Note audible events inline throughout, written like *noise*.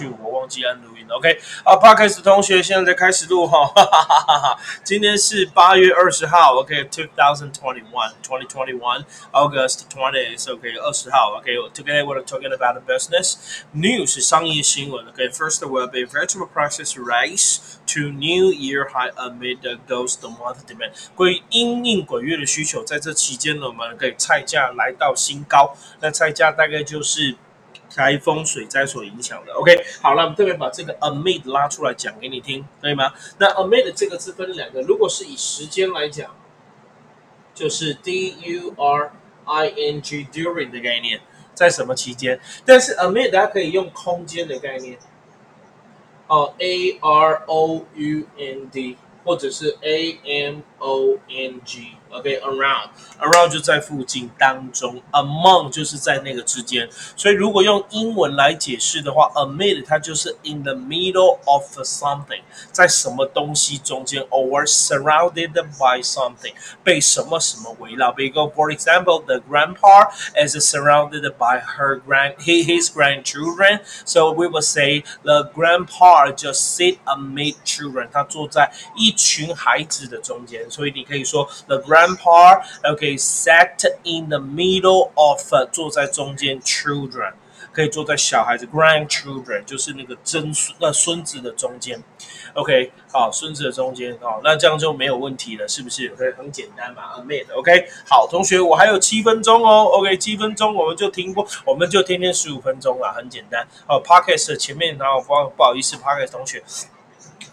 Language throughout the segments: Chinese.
星期五我忘记按录音了。OK，好 p a r k e s 同学现在在开始录哈，哈哈哈哈哈。今天是八月二十号，OK，two *laughs* thousand twenty one，twenty twenty one，August twenty，OK，二十号，OK，today we're talking about the business news 是商业新闻，OK，first will be virtual prices rise to new year high amid the ghost month demand。关于因应鬼月的需求，在这期间呢，我们可以菜价来到新高，那菜价大概就是。 台风水灾所影响的，OK，好了，我们特别把这个 amid 拉出来讲给你听，可以吗？那 amid 这个字分两个，如果是以时间来讲，就是 d u r i n g during 的概念，在什么期间？但是 amid 大家可以用空间的概念，哦，a r o u n d，或者是 a m o n g。OK，around，around 就在附近当中，among 就是在那个之间。所以如果用英文来解释的话，amid 它就是 in the middle of something，在什么东西中间，or surrounded by something，被什么什么围绕。比如，for example，the grandpa is surrounded by her grand his grandchildren。So we will say the grandpa just sit amid children，他坐在一群孩子的中间。 所以你可以说 the grandpa okay sat in the middle of 坐在中间 children 可以坐在小孩子 grandchildren 就是那个曾孙那孙子的中间，OK 好孙子的中间好那这样就没有问题了是不是？OK 很简单嘛，amid OK 好同学我还有七分钟哦，OK 七分钟我们就停播我们就天天十五分钟了，很简单哦 Podcast 前面然后不不好意思 Podcast 同学。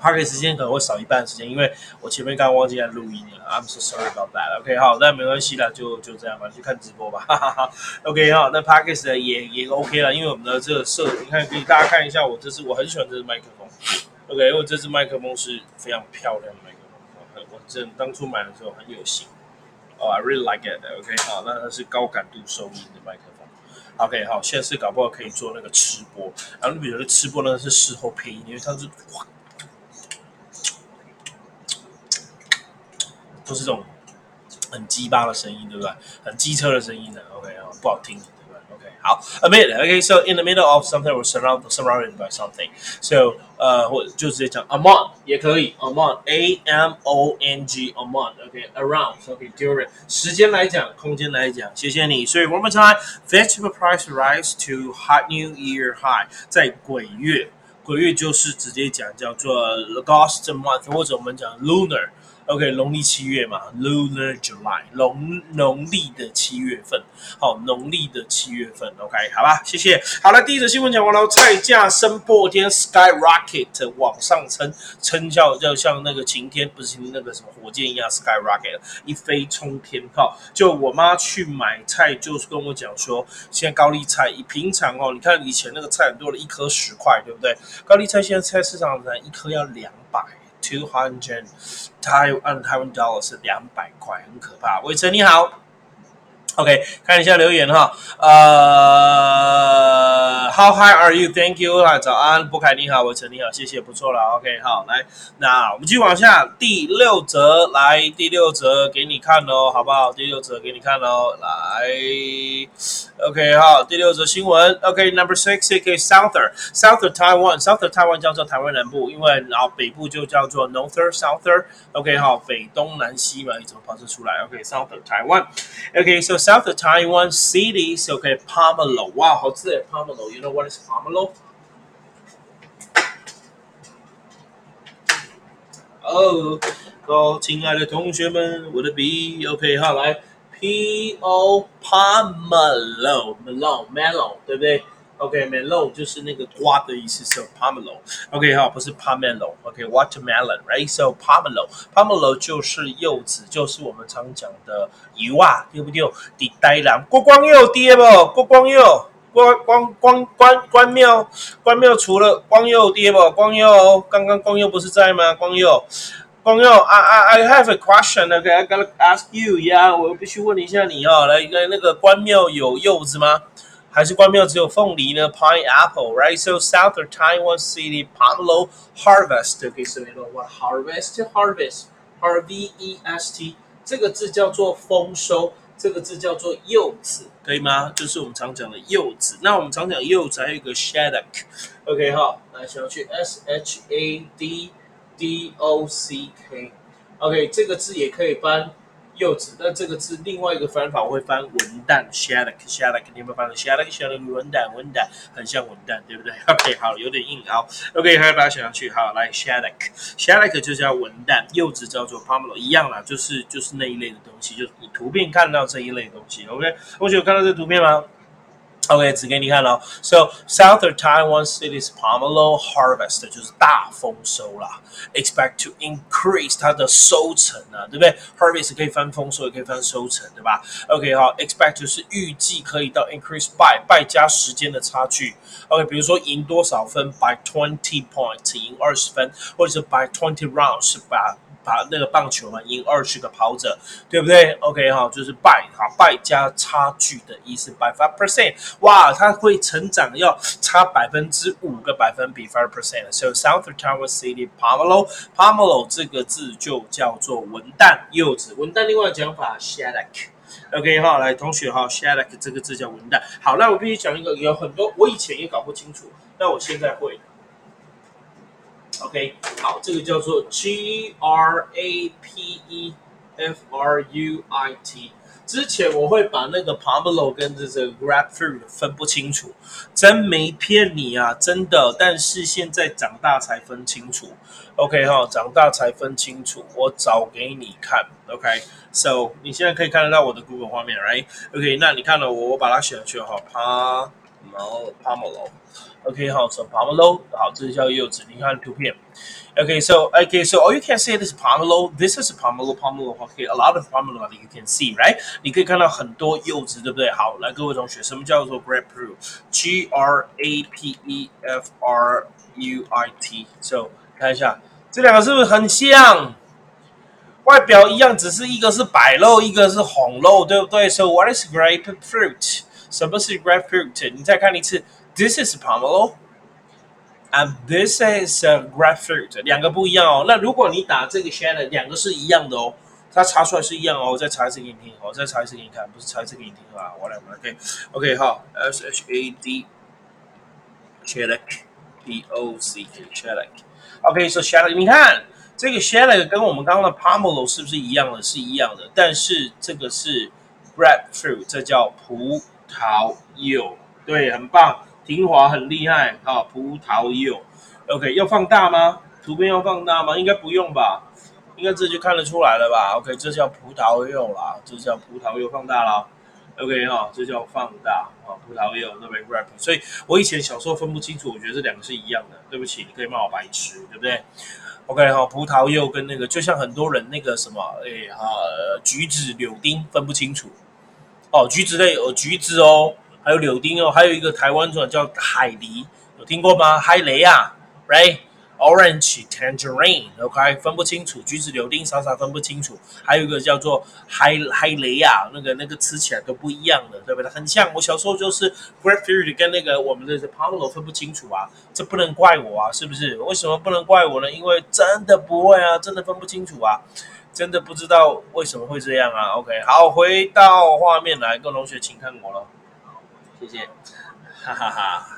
Parker 时间可能会少一半时间，因为我前面刚忘记在录音了，I'm so sorry about that. OK，好，那没关系啦，就就这样吧，去看直播吧。哈哈哈。OK，好，那 p a r k 的也也 OK 了，因为我们的这个设，你看，给大家看一下，我这次我很喜欢这支麦克风。OK，因为这支麦克风是非常漂亮的麦克风，我这当初买的时候很有型。哦，I really like it. OK，好，那它是高感度收音的麦克风。OK，好，现在是搞不好可以做那个吃播，然后比如说吃播呢是事后配音，因为它是。都是这种很鸡巴的声音，对不对？很机车的声音的，OK 啊，不好听，对不对？OK，好，amid，OK，so in the middle of something or surround surrounded by something，so 呃，或就直接讲 among 也可以，among，a m o n g，among，OK，around，OK，during，时间来讲，空间来讲，谢谢你。所以我们常来，vegetable price rise to hot New Year high，在鬼月，鬼月就是直接讲叫做 August month，或者我们讲 lunar。OK，农历七月嘛，Lunar July，农农历的七月份，好，农历的七月份，OK，好吧，谢谢。好了，第一则新闻讲完了，菜价升破天，Skyrocket 往上升，称叫要像那个晴天，不是那个什么火箭一样，Skyrocket 一飞冲天炮。就我妈去买菜，就是跟我讲说，现在高丽菜，以平常哦，你看以前那个菜很多的，一颗十块，对不对？高丽菜现在菜市场上一颗要两百。Two hundred Taiwan Taiwan dollars 是两百块，很可怕。伟成你好。OK，看一下留言哈，呃，How high are you? Thank you 啊，早安，波凯你好，我成你好，谢谢，不错了。OK，好，来，那我们继续往下，第六则，来，第六则给你看哦，好不好？第六则给你看哦，来，OK，好，第六则新闻，OK，Number six，OK，Souther，Souther Taiwan，Souther Taiwan 叫做台湾南部，因为然后北部就叫做 northern，souther，OK 好，北东南西嘛，你怎么跑这出来？OK，Souther Taiwan，OK，so south of Taiwan city, so okay, Pomelo. Wow, 好吃诶，Pomelo. You know what is Pomelo? Oh, 哦，亲爱的同学们，我的笔，OK，好来，P O Pomelo，melon melon，对不对 ？OK，melon 就是那个瓜的意思，so pomelo。OK，好，不是 pomelo，OK，watermelon，right？So pomelo，pomelo 就是柚子，就是我们常讲的油啊，对不对？滴呆郎，郭光佑爹不？郭光佑，光光光关关庙，关庙除了光佑爹不？光佑，刚刚光佑不是在吗？光佑，光佑，I I I have a question，OK，I gotta ask you，yeah，我必须问一下你哦，来，来，那个关庙有柚子吗？还是关庙只有凤梨呢？Pineapple，right? So South of Taiwan City, Pomelo harvest 可以视为说 harvest harvest R V E S T 这个字叫做丰收。 这个字叫做柚子，可以吗？就是我们常讲的柚子。那我们常讲柚子还有一个 shaddock，OK 哈，来想要去 S H A D D O C K，OK 这个字也可以翻。 柚子，那这个字另外一个翻法我会翻文旦 s h a d o k s h a d o k 你有没有翻 s h a d o k s h a d o k 文旦，文旦很像文旦，对不对？*laughs* OK，好，有点硬凹。OK，还要把它写上去。好，来 s h a d o k s h a d o k 就叫文旦，柚子叫做 pomelo，一样啦，就是就是那一类的东西，就是你图片看到这一类东西。OK，同学有看到这图片吗 ？OK，只给你看了。So southern Taiwan cities pomelo harvest 就是大丰收啦，expect to increase 它的收成啊，对不对？Harvest 可以翻丰收，也可以翻收成，对吧？OK，好，expect 就是预计可以到 increase by by 加时间的差距。OK，比如说赢多少分，by twenty points 赢二十分，或者是 by twenty rounds 是把。 把那个棒球嘛，赢二十个跑者，对不对？OK 哈，就是败哈，败加差距的意思，by five percent，哇，它会成长，要差百分之五个百分比，five percent。So South Taiwan City Pomelo，Pomelo 这个字就叫做文旦柚子，文旦另外讲法 shaddock。OK 哈，来同学哈，shaddock 这个字叫文旦。好，那我必须讲一个，有很多我以前也搞不清楚，那我现在会。OK，好，这个叫做 G R A P E F R U I T。之前我会把那个 pomelo 跟这个 grapefruit 分不清楚，真没骗你啊，真的。但是现在长大才分清楚。OK 哈，长大才分清楚，我找给你看。OK，So 你现在可以看得到我的 Google 画面，Right？OK，那你看了我，我把它写上去然后 pomelo。OK，好，so pomelo，好，这是叫柚子。你看图片。，OK，so，OK，so，all you can say this pomelo. This is pomelo, pomelo. Okay, a lot of pomelo that you can see, right? 你可以看到很多柚子，对不对？好，来，各位同学，什么叫做 grapefruit？G R A P E F R U I T. So 看一下，这两个是不是很像？外表一样，只是一个是白肉，一个是红肉，对不对？So what is grapefruit？什么是 grapefruit？你再看一次。This is pomelo, and this is grapefruit，两个不一样哦。那如果你打这个 shade，两个是一样的哦，它查出来是一样哦。我再查一次给你听，我再查一次给你看，不是查一次给你听啊。我来，OK，OK，好，S H A D shade，P O C K shade。OK，so shade，你看这个 shade 跟我们刚刚的 pomelo 是不是一样的？是一样的，但是这个是 grapefruit，这叫葡萄柚，对，很棒。平滑很厉害，好，葡萄柚，OK，要放大吗？图片要放大吗？应该不用吧，应该这就看得出来了吧？OK，这叫葡萄柚啦，这叫葡萄柚放大了，OK 哈，这叫放大啊，葡萄柚那边 rap，所以我以前小时候分不清楚，我觉得这两个是一样的，对不起，你可以骂我白痴，对不对？OK 哈，葡萄柚跟那个就像很多人那个什么，哎哈，橘子、柳丁分不清楚，哦，橘子类有橘子哦。还有柳丁哦，还有一个台湾种叫海梨，有听过吗？海雷啊，right？Orange tangerine，OK，分不清楚，橘子、柳丁傻傻分不清楚。还有一个叫做海海雷啊，那个那个吃起来都不一样的，对不对？很像。我小时候就是 grapefruit 跟那个我们的 pomelo 分不清楚啊，这不能怪我啊，是不是？为什么不能怪我呢？因为真的不会啊，真的分不清楚啊，真的不知道为什么会这样啊。OK，好，回到画面来，各位同学请看我喽。谢谢，哈哈哈。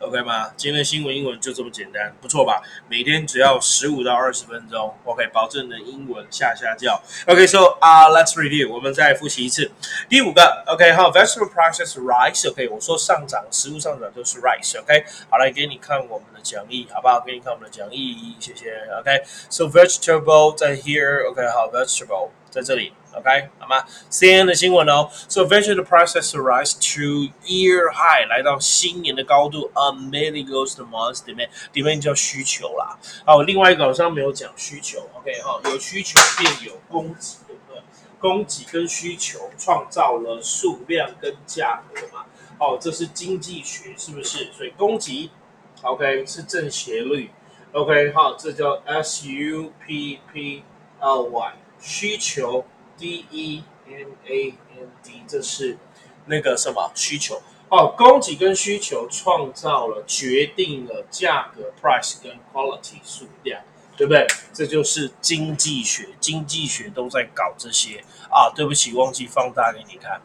OK 吗？今天的新闻英文就这么简单，不错吧？每天只要十五到二十分钟，OK，保证的英文下下叫。OK，so 啊，Let's review，我们再复习一次。第五个，OK，好，Vegetable prices rise，OK，我说上涨，食物上涨就是 rise，OK。好，来给你看我们的讲义，好不好？给你看我们的讲义，谢谢。OK，so vegetable 在 here，OK，好，vegetable 在这里。OK，好吗？CNN 的新闻哦，So vegetable prices rise to year high，来到新年的高度。Amid goes the month demand，demand 叫需求啦。好，另外一个好像没有讲需求。OK，哈，有需求便有供给，对不对？供给跟需求创造了数量跟价格嘛。哦，这是经济学，是不是？所以供给，OK，是正斜率。OK，好，这叫 S U P P L Y，需求。D E M A N D，这是那个什么需求哦？供给跟需求创造了决定了价格 price 跟 quality 数量。对不对？这就是经济学，经济学都在搞这些啊。对不起，忘记放大给你看。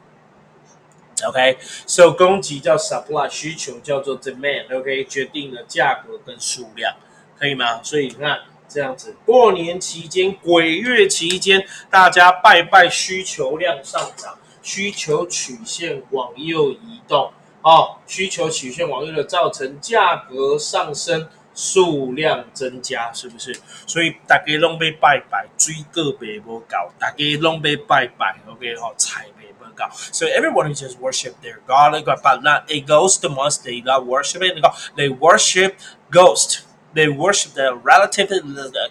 OK，so 供给叫 supply，需求叫做 demand，OK，决定了价格跟数量，可以吗？所以你看这样子，过年期间、鬼月期间，大家拜拜，需求量上涨，需求曲线往右移动，哦，需求曲线往右的造成价格上升，数量增加，是不是？所以大家拢被拜拜，追个别无搞，大家拢被拜拜，OK，好财。God. So everyone just worship their God, but not a ghost. The ones they not worshiping God, they worship ghost. They worship their relatives,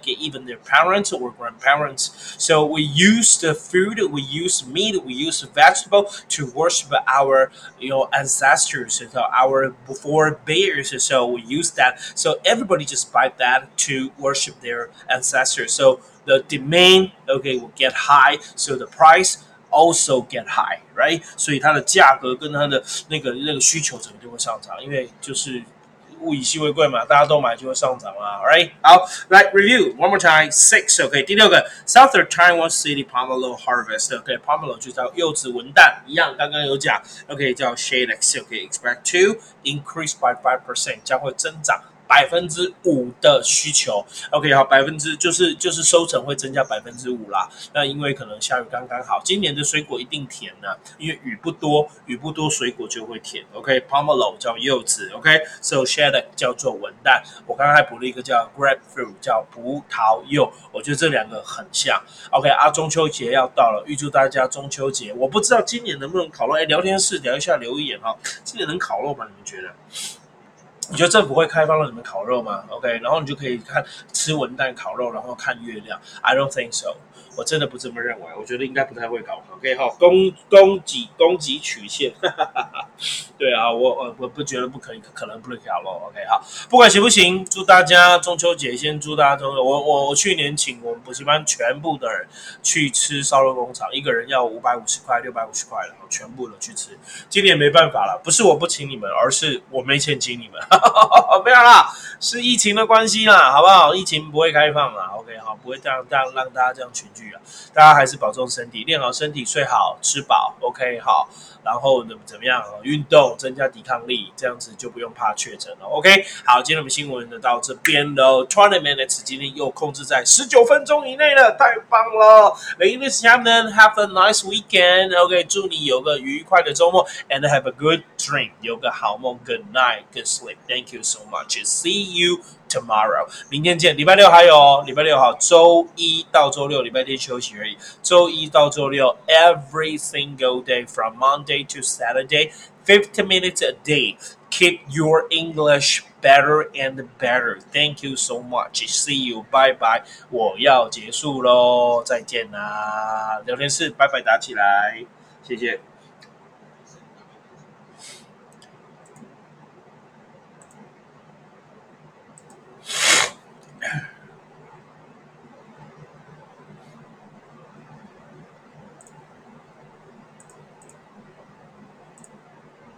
even their parents or grandparents. So we use the food, we use meat, we use vegetable to worship our you know ancestors, so our forebears. So we use that. So everybody just buy that to worship their ancestors. So the demand okay will get high. So the price Also get high, right? 所以它的价格跟它的那个那个需求整个就会上涨，因为就是 物以稀为贵嘛，大家都买就会上涨嘛。Alright，好，来 review one more time. Six, OK. 第六个，Southern Taiwan City Pomelo Harvest, OK. Pomelo 就叫柚子文旦，一样刚刚有讲，OK 叫 Shadex, OK. Expect to increase by five percent，将会增长。百分之五的需求，OK，好，百分之就是就是收成会增加百分之五啦。那因为可能下雨刚刚好，今年的水果一定甜呢，因为雨不多，雨不多水果就会甜。OK，Pomelo 叫柚子，OK，So Shad 叫做文旦。我刚刚还补了一个叫 Grapefruit，叫葡萄柚。我觉得这两个很像。OK，啊，中秋节要到了，预祝大家中秋节。我不知道今年能不能烤肉，哎，聊天室聊一下留言哈，今年能烤肉吗？你们觉得？你觉得政府会开放让你们烤肉吗？OK，然后你就可以看吃文旦烤肉，然后看月亮。I don't think so。我真的不这么认为，我觉得应该不太会搞。OK，好，供供给供给曲线，*laughs* 对啊，我我我不觉得不可以，可能不能烤肉。OK，好，不管行不行，祝大家中秋节先祝大家中秋。我我我去年请我们补习班全部的人去吃烧肉工厂，一个人要五百五十块、六百五十块，然后全部的去吃。今年没办法了，不是我不请你们，而是我没钱请你们。*laughs* 没有啦，是疫情的关系啦，好不好？疫情不会开放啦。OK，好，不会这样这样让大家这样群聚啊。大家还是保重身体，练好身体，睡好，吃饱，OK，好，然后怎么怎么样？运动，增加抵抗力，这样子就不用怕确诊了，OK。好，今天我们新闻呢到这边喽，Twenty minutes，今天又控制在十九分钟以内了，太棒了！Ladies and gentlemen，have a nice weekend，OK，祝你有个愉快的周末，and have a good dream，有个好梦，Good night，Good sleep，Thank you so much，See you。Tomorrow，明天见。礼拜六还有，礼拜六好，周一到周六，礼拜天休息而已。周一到周六，every single day from Monday to Saturday, fifty minutes a day. Keep your English better and better. Thank you so much. See you. Bye bye. 我要结束喽，再见啦！聊天室，拜拜，打起来，谢谢。